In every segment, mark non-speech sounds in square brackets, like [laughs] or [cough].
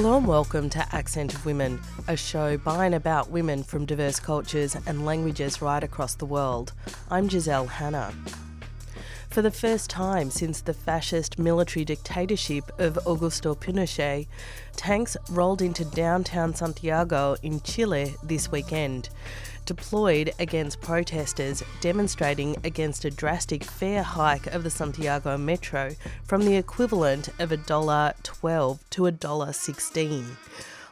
Hello and welcome to Accent of Women, a show by and about women from diverse cultures and languages right across the world. I'm Giselle Hanna. For the first time since the fascist military dictatorship of Augusto Pinochet, tanks rolled into downtown Santiago in Chile this weekend deployed against protesters demonstrating against a drastic fare hike of the Santiago metro from the equivalent of $1.12 to $1.16.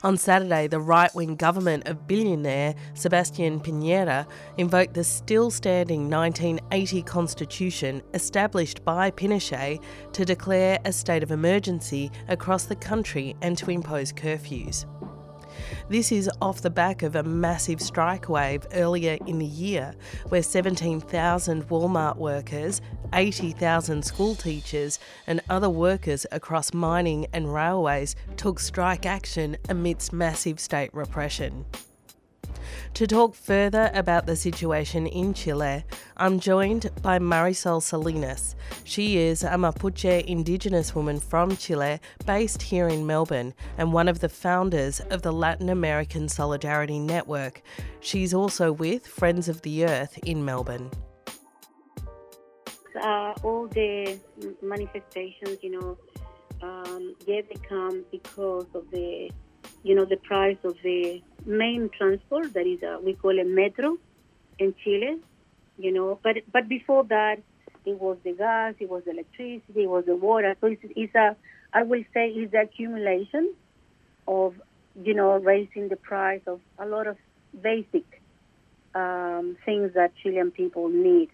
On Saturday, the right wing government of billionaire Sebastián Piñera invoked the still standing 1980 constitution established by Pinochet to declare a state of emergency across the country and to impose curfews. This is off the back of a massive strike wave earlier in the year, where 17,000 Walmart workers, 80,000 school teachers, and other workers across mining and railways took strike action amidst massive state repression. To talk further about the situation in Chile, I'm joined by Marisol Salinas. She is a Mapuche Indigenous woman from Chile based here in Melbourne and one of the founders of the Latin American Solidarity Network. She's also with Friends of the Earth in Melbourne. Uh, all the manifestations, you know, um, yeah, they come because of the you know, the price of the main transport that is, a, we call a metro in Chile, you know, but, but before that, it was the gas, it was the electricity, it was the water. So it's, it's a, I will say, it's the accumulation of, you know, raising the price of a lot of basic um, things that Chilean people need.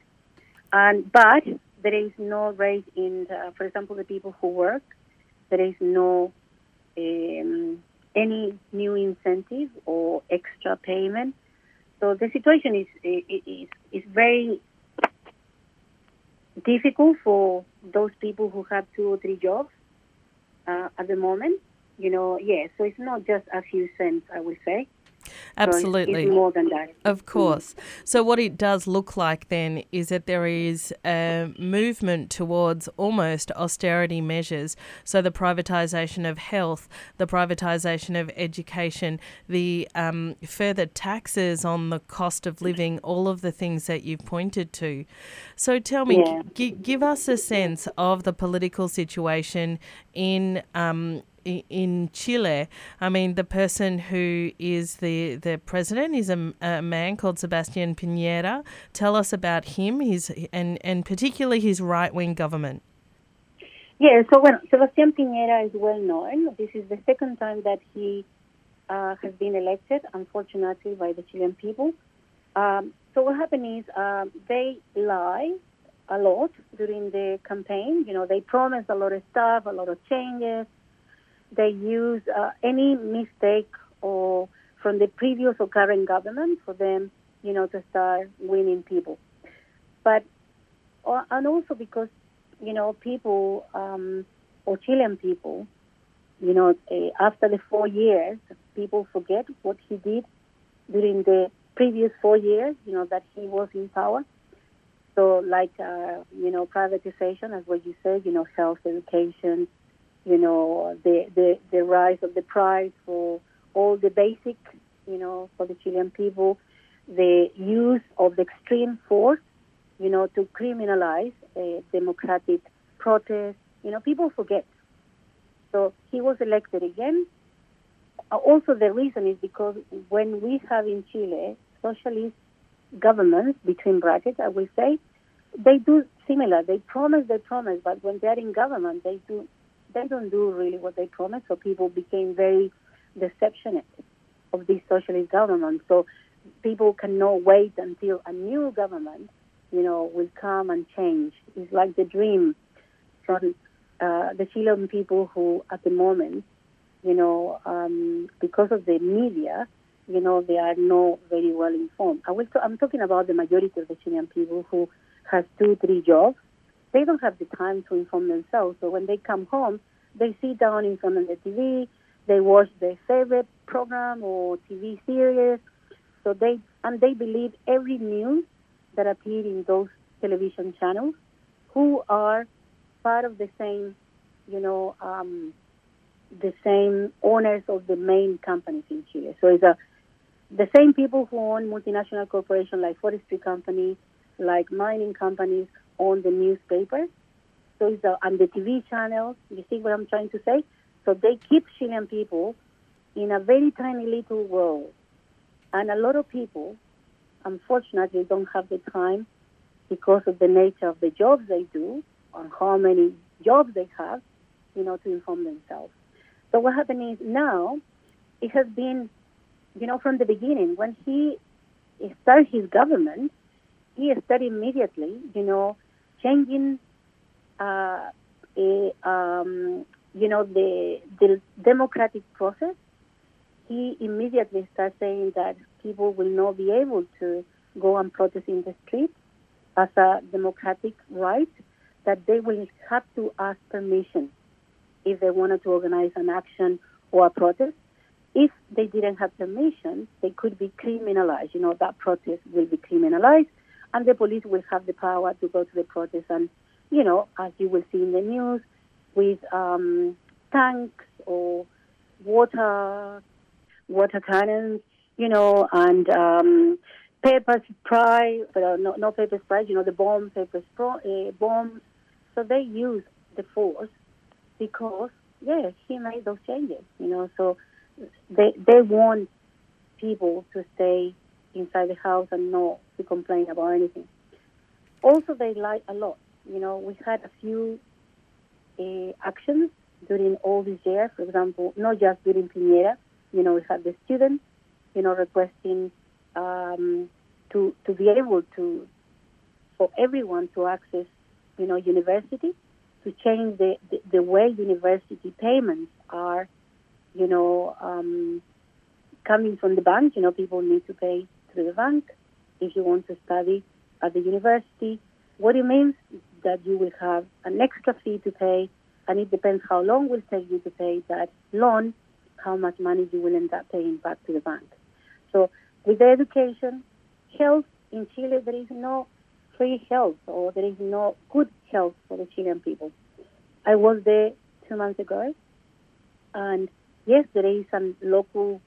And but there is no raise in, uh, for example, the people who work. There is no um, any new incentive or extra payment. So the situation is is is very difficult for those people who have two or three jobs uh, at the moment. You know, yeah. So it's not just a few cents, I would say. Absolutely. So more than that. Of course. So, what it does look like then is that there is a movement towards almost austerity measures. So, the privatisation of health, the privatisation of education, the um, further taxes on the cost of living, all of the things that you've pointed to. So, tell me, yeah. g- give us a sense of the political situation in um, in Chile. I mean, the person who is the, the president is a, a man called Sebastián Piñera. Tell us about him, his and and particularly his right wing government. Yeah, so when Sebastián Piñera is well known. This is the second time that he uh, has been elected, unfortunately, by the Chilean people. Um, so what happened is um, they lie a lot during the campaign. You know, they promise a lot of stuff, a lot of changes they use uh, any mistake or from the previous or current government for them, you know, to start winning people. But uh, and also because you know people um, or Chilean people, you know, uh, after the four years, people forget what he did during the previous four years. You know that he was in power. So, like uh, you know, privatization, as what you said, you know, health, education, you know, the, the, the rise of the price for all the basic, you know, for the Chilean people, the use of the extreme force, you know, to criminalize a democratic protest. You know, people forget. So he was elected again. Uh, also, the reason is because when we have in Chile socialist governments, between brackets, I will say, they do similar. They promise, they promise, but when they're in government, they do they don't do really what they promise. So people became very deceptionist of this socialist government. So people cannot wait until a new government, you know, will come and change. It's like the dream from uh, the Chilean people who, at the moment, you know, um, because of the media, you know, they are not very well informed. I will t- I'm talking about the majority of the Chilean people who has two, three jobs, they don't have the time to inform themselves. So when they come home, they sit down in front of the TV, they watch their favorite program or TV series. So they and they believe every news that appear in those television channels, who are part of the same, you know, um, the same owners of the main companies in Chile. So it's a, the same people who own multinational corporations like forestry companies, like mining companies, own the newspapers. So a, and the TV channels. You see what I'm trying to say? So they keep Chilean people in a very tiny little world. And a lot of people, unfortunately, don't have the time because of the nature of the jobs they do or how many jobs they have, you know, to inform themselves. So what happened is now it has been, you know, from the beginning when he started his government, he started immediately, you know, changing, uh, a, um, you know, the the democratic process. He immediately started saying that people will not be able to go and protest in the streets as a democratic right, that they will have to ask permission if they wanted to organize an action or a protest. If they didn't have permission, they could be criminalized. You know, that protest will be criminalized, and the police will have the power to go to the protest. And, you know, as you will see in the news, with um, tanks or water, water cannons, you know, and um, pepper spray, but uh, no, no pepper spray, you know, the bomb, pepper spray, uh, bombs. So they use the force because yeah, he made those changes, you know. So they they want people to stay inside the house and not to complain about anything. Also, they lie a lot. You know, we had a few uh, actions during all these years. For example, not just during Piñera. You know, we had the students, you know, requesting um, to to be able to for everyone to access, you know, university to change the, the, the way university payments are, you know, um, coming from the bank. You know, people need to pay through the bank if you want to study at the university. What it means is that you will have an extra fee to pay, and it depends how long will take you to pay that loan, how much money you will end up paying back to the bank. So with the education, health in Chile, there is no free health or there is no good health for the Chilean people. I was there two months ago, and yes, there is some local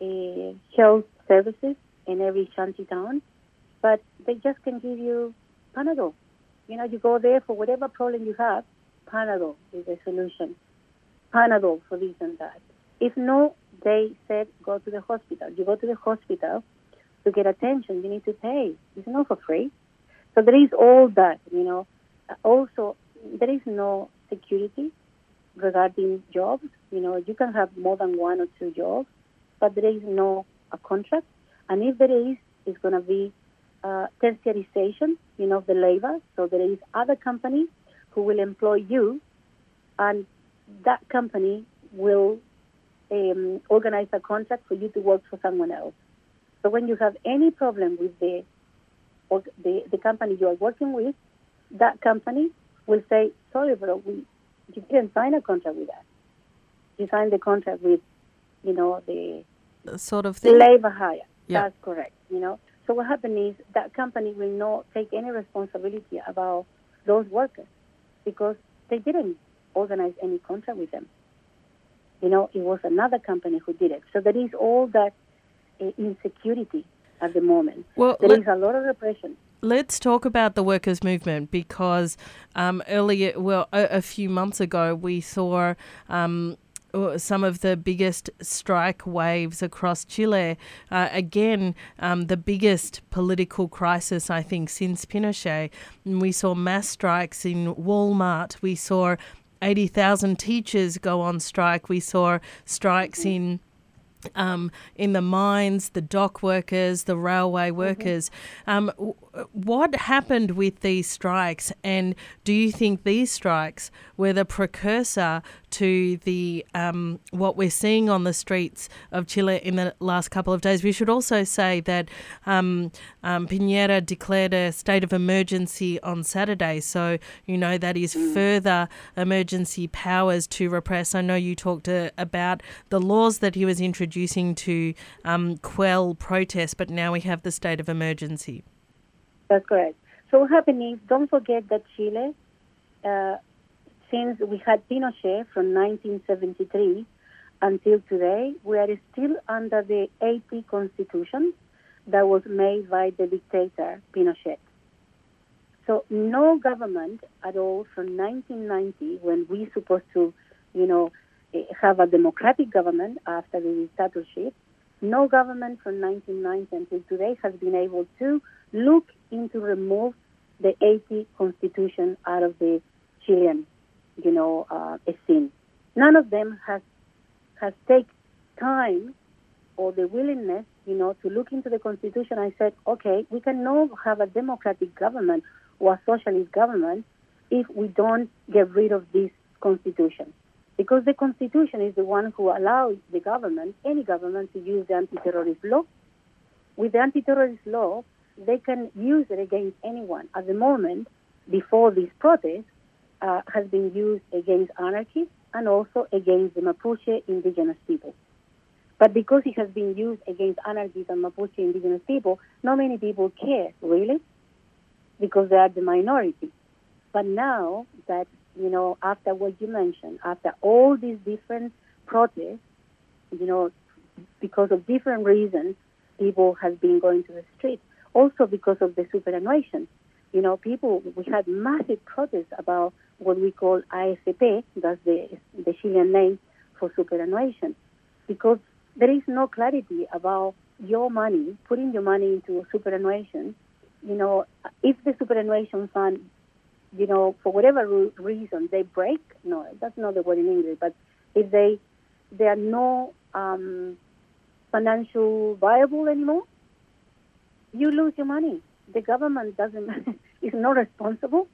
uh, health services in every shanty town, but they just can give you Panadol. You know, you go there for whatever problem you have, Panadol is the solution. Panadol for this and that. If no, they said go to the hospital. You go to the hospital to get attention, you need to pay. It's not for free. So there is all that, you know. Uh, also, there is no security regarding jobs. You know, you can have more than one or two jobs, but there is no a contract. And if there is, it's going to be uh, tertiarization, you know, of the labor. So there is other companies who will employ you, and that company will um, organize a contract for you to work for someone else. So when you have any problem with the, or the, the company you are working with, that company will say, sorry, bro, we, you didn't sign a contract with us. You signed the contract with, you know, the sort of thing. labor hire. Yeah. That's correct. You know. So what happened is that company will not take any responsibility about those workers because they didn't organize any contract with them. You know, it was another company who did it. So there is all that uh, insecurity at the moment. Well, there is a lot of repression. Let's talk about the workers' movement because um, earlier, well, a, a, few months ago, we saw um, some of the biggest strike waves across Chile. Uh, again, um, the biggest political crisis, I think, since Pinochet. We saw mass strikes in Walmart. We saw 80,000 teachers go on strike. We saw strikes in um, in the mines, the dock workers, the railway mm-hmm. workers. Mm-hmm. Um, what happened with these strikes, and do you think these strikes were the precursor to the um, what we're seeing on the streets of Chile in the last couple of days? We should also say that um, um, Piñera declared a state of emergency on Saturday, so you know that is mm. further emergency powers to repress. I know you talked uh, about the laws that he was introducing to um, quell protests, but now we have the state of emergency. That's correct. So what happened is, don't forget that Chile, uh, since we had Pinochet from 1973 until today, we are still under the 80 constitution that was made by the dictator Pinochet. So no government at all from 1990, when we supposed to, you know, eh, have a democratic government after the dictatorship, no government from 1990 until today has been able to look into remove the 80 constitution out of the Chilean, you know, uh, scene. None of them has has take time or the willingness, you know, to look into the constitution. I said, okay, we can cannot have a democratic government or a socialist government if we don't get rid of this constitution. Because the constitution is the one who allows the government, any government, to use the anti-terrorist law. With the anti-terrorist law, they can use it against anyone. At the moment, before this protest, uh, has been used against anarchists and also against the Mapuche indigenous people. But because it has been used against anarchists and Mapuche indigenous people, not many people care, really, because they are the minority. But now that, you know, after what you mentioned, after all these different protests, you know, because of different reasons, people have been going to the street. Also because of the superannuation. You know, people, we had massive protests about what we call AFP, that's the, the Chilean name for superannuation, because there is no clarity about your money, putting your money into a superannuation. You know, if the superannuation fund, you know, for whatever reason they break, no, that's not the word in English, but if they they are no um, financial viable anymore, you lose your money. The government doesn't [laughs] is not responsible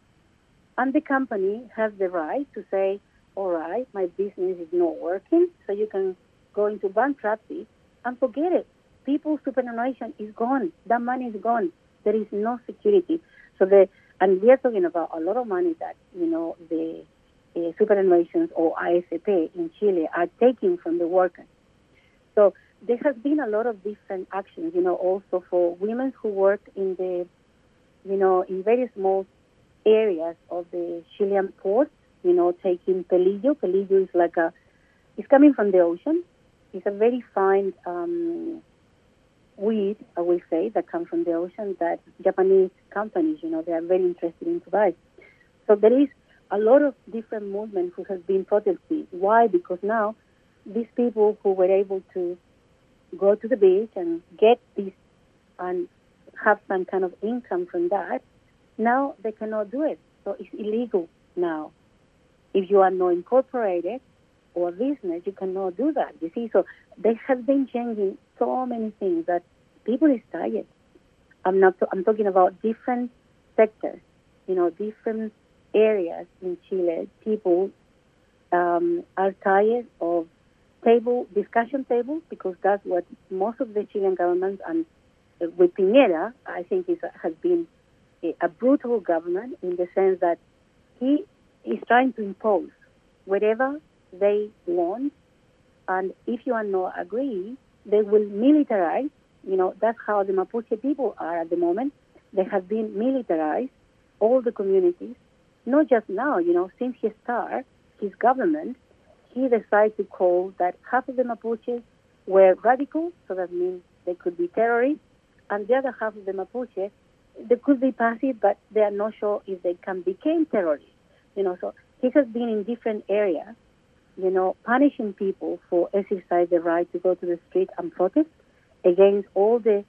and the company has the right to say, all right, my business is not working, so you can go into bankruptcy and forget it. People's superannuation is gone. That money is gone. There is no security. So the and we are talking about a lot of money that you know the uh, superannuations or AFP in Chile are taking from the workers. So there has been a lot of different actions, you know, also for women who work in the, you know, in very small areas of the Chilean ports, you know, taking pelillo. Pelillo is like a, it's coming from the ocean. It's a very fine um, weed, I will say, that comes from the ocean that Japanese companies, you know, they are very interested in to buy. So there is a lot of different movement who has been protesting. Why? Because now these people who were able to go to the beach and get this and have some kind of income from that, now they cannot do it. So it's illegal now. If you are not incorporated or a business, you cannot do that. You see, so they have been changing so many things that people is tired. I'm not. I'm talking about different sectors. You know, different areas in Chile. People um, are tired of table discussion table, because that's what most of the Chilean governments and uh, with Piñera, I think, is, has been a brutal government in the sense that he is trying to impose whatever they want, and if you are not agree, they will militarize. You know, that's how the Mapuche people are at the moment. They have been militarized, all the communities, not just now, you know, since he started his government, he decided to call that half of the Mapuches were radical, so that means they could be terrorists, and the other half of the Mapuche they could be passive, but they are not sure if they can become terrorists. You know, so he has been in different areas, you know, punishing people for exercise the right to go to the street and protest against all the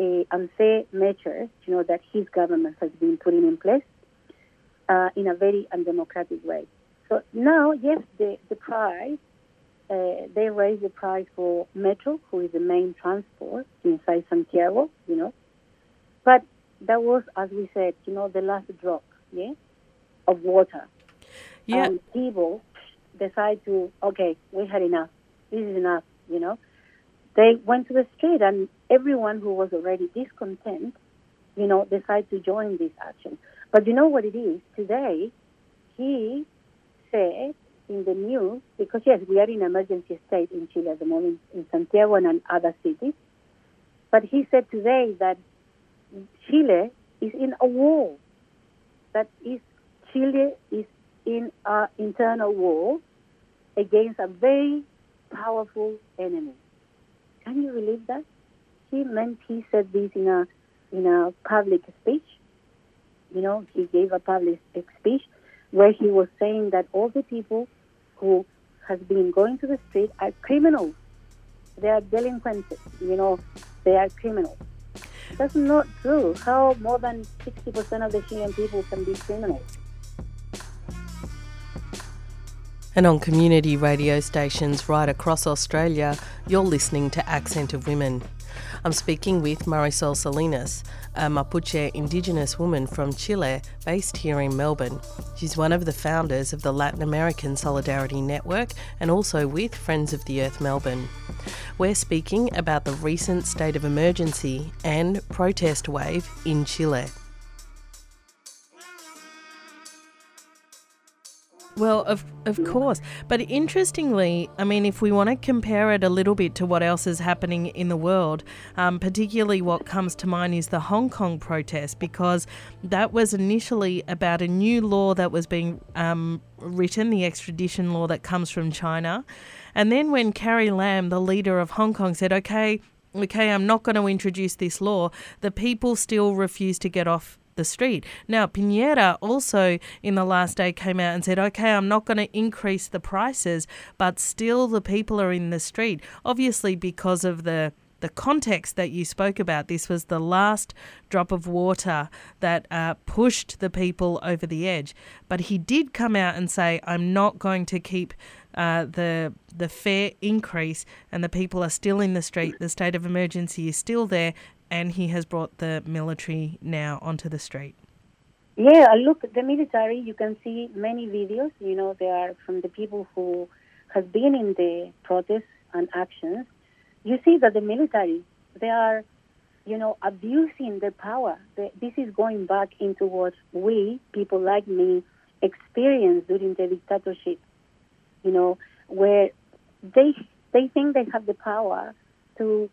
uh, unfair measures, you know, that his government has been putting in place uh, in a very undemocratic way. So now, yes, the, the price, uh, they raise the price for Metro, who is the main transport inside Santiago, you know. But that was, as we said, you know, the last drop, yeah, of water. Yeah. And people decide to, okay, we had enough. This is enough, you know. They went to the street, and everyone who was already discontent, you know, decided to join this action. But you know what it is? Today, he in the news, because yes, we are in emergency state in Chile at the moment, in Santiago and other cities. But he said today that Chile is in a war. That is, Chile is in an internal war against a very powerful enemy. Can you believe that? He meant he said this in a in a public speech. You know, he gave a public speech where he was saying that all the people who has been going to the street are criminals. They are delinquents. You know, they are criminals. That's not true. How more than 60% of the Chilean people can be criminals? And on community radio stations right across Australia, you're listening to Accent of Women. I'm speaking with Marisol Salinas, a Mapuche Indigenous woman from Chile based here in Melbourne. She's one of the founders of the Latin American Solidarity Network and also with Friends of the Earth Melbourne. We're speaking about the recent state of emergency and protest wave in Chile. Well, of of course, but interestingly, I mean, if we want to compare it a little bit to what else is happening in the world, um, particularly what comes to mind is the Hong Kong protest, because that was initially about a new law that was being um, written, the extradition law that comes from China, and then when Carrie Lam, the leader of Hong Kong, said, "Okay." Okay, I'm not going to introduce this law. The people still refuse to get off the street. Now, Piñera also in the last day came out and said, okay, I'm not going to increase the prices, but still the people are in the street. Obviously, because of the the context that you spoke about, this was the last drop of water that uh, pushed the people over the edge. But he did come out and say, "I'm not going to keep uh, the the fare increase, and the people are still in the street. The state of emergency is still there, and he has brought the military now onto the street. Yeah, uh, look, the military, you can see many videos, you know, they are from the people who have been in the protests and actions. You see that the military, they are, you know, abusing their power. This is going back into what we, people like me, experienced during the dictatorship, you know, where they, they think they have the power to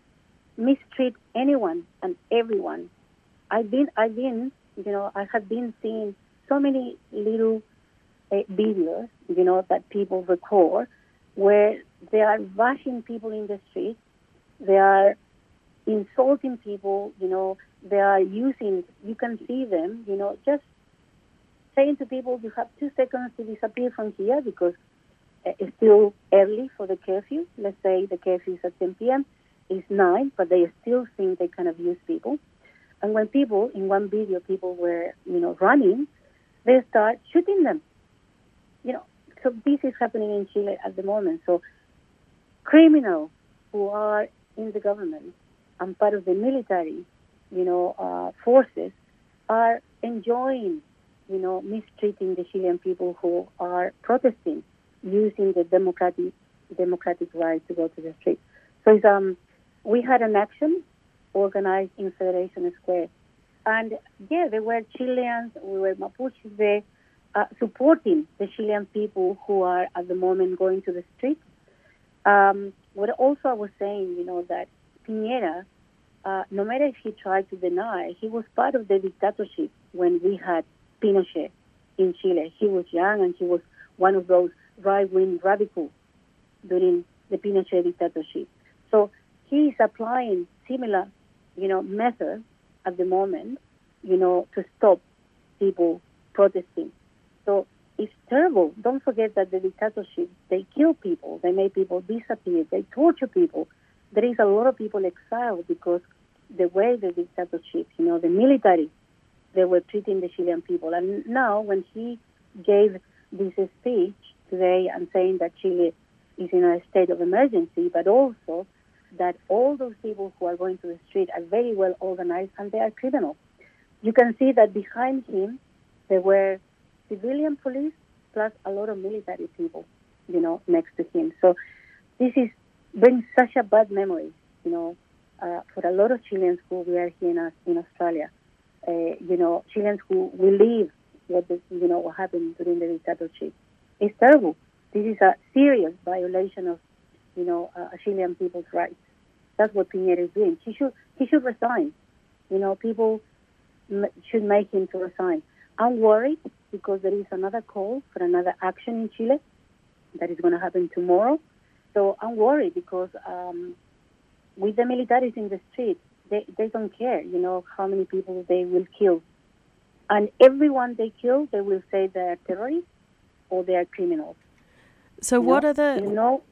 mistreat anyone and everyone. I've been, I've been, you know, I have been seeing so many little uh, videos, you know, that people record where they are bashing people in the street, they are insulting people, you know, they are using, you can see them, you know, just saying to people, you have two seconds to disappear from here because uh, it's still early for the curfew. Let's say the curfew is at 10 p.m is nine, but they still think they can abuse people. And when people, in one video, people were, you know, running, they start shooting them. You know, so this is happening in Chile at the moment. So criminals who are in the government and part of the military, you know, uh, forces are enjoying, you know, mistreating the Chilean people who are protesting, using the democratic democratic right to go to the street. So it's um we had an action organized in Federation Square. And yeah, there were Chileans, we were Mapuches there, uh, supporting the Chilean people who are at the moment going to the streets. Um, what also I was saying, you know, that Piñera, uh, no matter if he tried to deny, he was part of the dictatorship when we had Pinochet in Chile. He was young and he was one of those right-wing radicals during the Pinochet dictatorship. So he is applying similar, you know, methods at the moment, you know, to stop people protesting. So it's terrible. Don't forget that the dictatorship, they kill people, they make people disappear, they torture people. There is a lot of people exiled because the way the dictatorship, you know, the military, they were treating the Chilean people. And now when he gave this speech today and saying that Chile is in a state of emergency, but also that all those people who are going to the street are very well organized and they are criminals. You can see that behind him there were civilian police plus a lot of military people, you know, next to him. So this is brings such a bad memory, you know, uh, for a lot of Chileans who we are here in, in Australia. Uh, you know, Chileans who believe what the, you know what happened during the dictatorship. It's terrible. This is a serious violation of you know, uh, Chilean people's rights. That's what Piñera is doing. He should he should resign. You know, people m- should make him to resign. I'm worried because there is another call for another action in Chile that is going to happen tomorrow. So I'm worried because um, with the militaries in the street, they, they don't care, you know, how many people they will kill. And everyone they kill, they will say they're terrorists or they are criminals. So you what know? are the You know,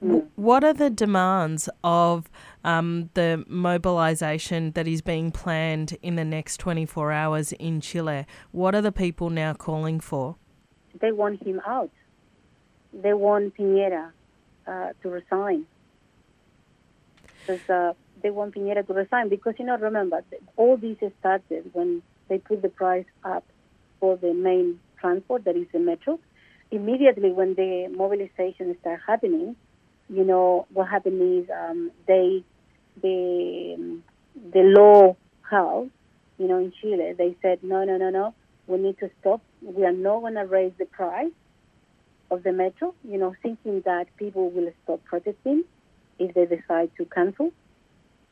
w- what are the demands of um, the mobilisation that is being planned in the next 24 hours in Chile? What are the people now calling for? they want him out. They want Piñera uh, to resign. Because uh, they want Piñera to resign because you know remember all this started when they put the price up for the main transport that is the metro. Immediately when the mobilization started happening, you know what happened is um, they the um, the law house, you know in Chile they said no no no no we need to stop. We are not going to raise the price of the metro, you know, thinking that people will stop protesting if they decide to cancel,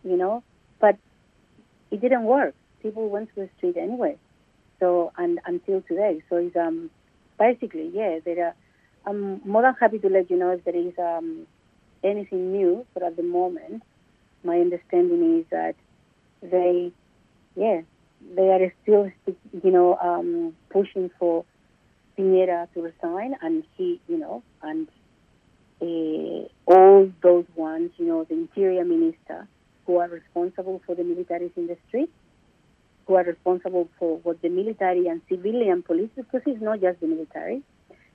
you know. But it didn't work. People went to the street anyway. So and until today, so it's um basically yeah. There are. I'm more than happy to let you know if there is um anything new. But at the moment, my understanding is that they, yeah, they are still, you know, um, pushing for Piñera to resign, and he, you know, and uh, all those ones, you know, the interior minister who are responsible for the militaries in the who are responsible for what the military and civilian police, because it's not just the military,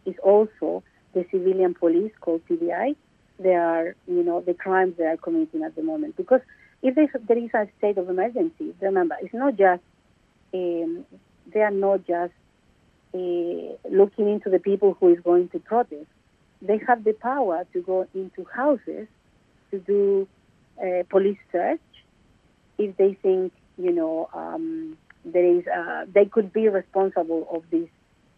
it's also the civilian police called CBI. They are, you know, the crimes they are committing at the moment. Because if there is- a state of emergency, remember, it's not just um, they are not just uh, looking into the people who is going to protest. They have the power to go into houses to do uh, police search if they think you know um, there is uh, they could be responsible of this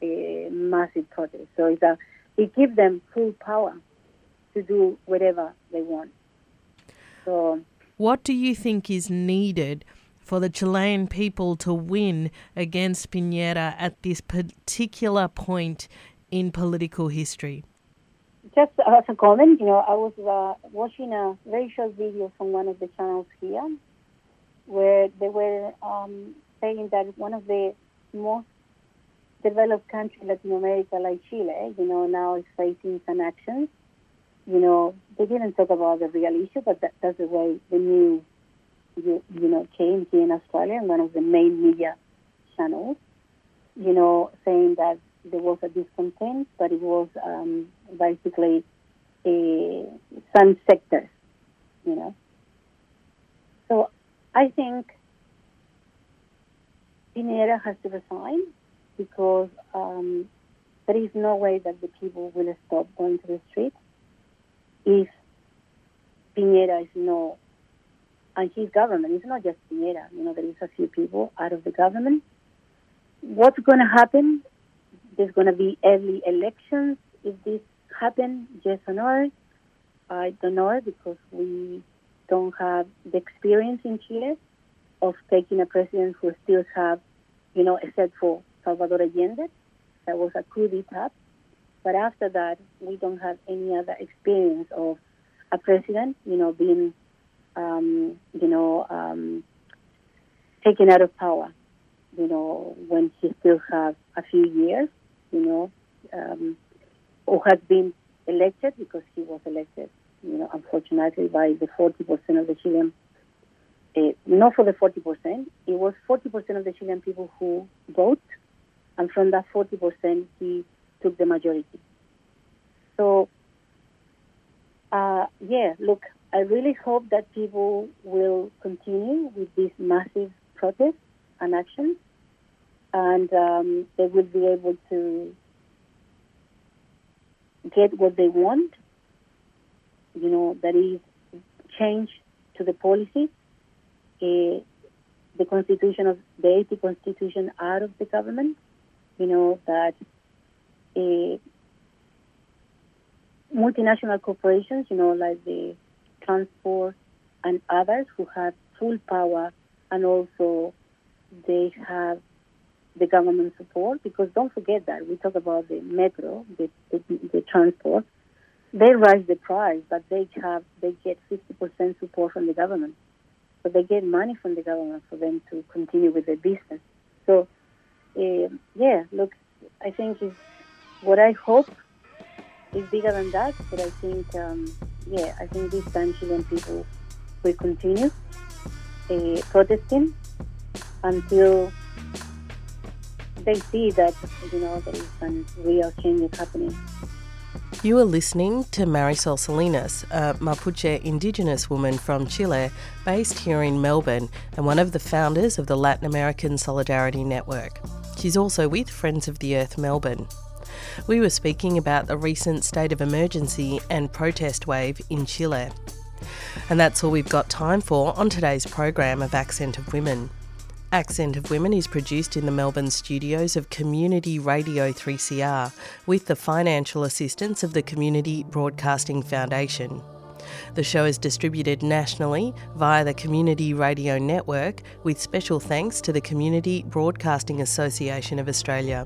uh, massive protest. So it's a, it gives them full power to do whatever they want. So What do you think is needed for the Chilean people to win against Piñera at this particular point in political history? Just as a comment, you know, I was uh, watching a very short video from one of the channels here where they were um, saying that one of the most developed countries in Latin America, like Chile, you know, now is facing some actions. You know, they didn't talk about the real issue, but that, that's the way the news, you, you know, came here in Australia, and one of the main media channels, you know, saying that there was a discontent, but it was um, basically a, some sectors, you know. So I think Pinera has to resign because um, there is no way that the people will stop going to the street if Pinera is no, and his government, it's not just Pinera, you know, there is a few people out of the government. What's going to happen? There's going to be early elections if this happen, yes or no. I don't know because we don't have the experience in Chile of taking a president who still have, you know, except for Salvador Allende, that was a coup d'etat. But after that, we don't have any other experience of a president, you know, being, um, you know, um, taken out of power, you know, when he still has a few years, you know, um, or has been elected because he was elected, you know, unfortunately by the 40% of the Chilean, uh, not for the 40%, it was 40% of the Chilean people who vote, and from that 40%, he took the majority. So, uh, yeah, look, I really hope that people will continue with this massive protest and action, and um, they will be able to get what they want. You know, that is change to the policy, uh, the constitution of the 80 constitution out of the government. You know that multinational corporations, you know, like the transport and others who have full power and also they have the government support because don't forget that we talk about the metro, the, the, the transport. They raise the price, but they have they get 50% support from the government. So they get money from the government for them to continue with their business. So, uh, yeah, look, I think is what I hope is bigger than that, but I think, um, yeah, I think this time Chilean people will continue uh, protesting until they see that, you know, there is some real changes happening. You are listening to Marisol Salinas, a Mapuche Indigenous woman from Chile based here in Melbourne and one of the founders of the Latin American Solidarity Network. She's also with Friends of the Earth Melbourne. We were speaking about the recent state of emergency and protest wave in Chile. And that's all we've got time for on today's program of Accent of Women. Accent of Women is produced in the Melbourne studios of Community Radio 3CR with the financial assistance of the Community Broadcasting Foundation. The show is distributed nationally via the Community Radio Network with special thanks to the Community Broadcasting Association of Australia.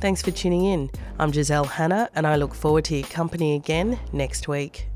Thanks for tuning in. I'm Giselle Hanna and I look forward to your company again next week.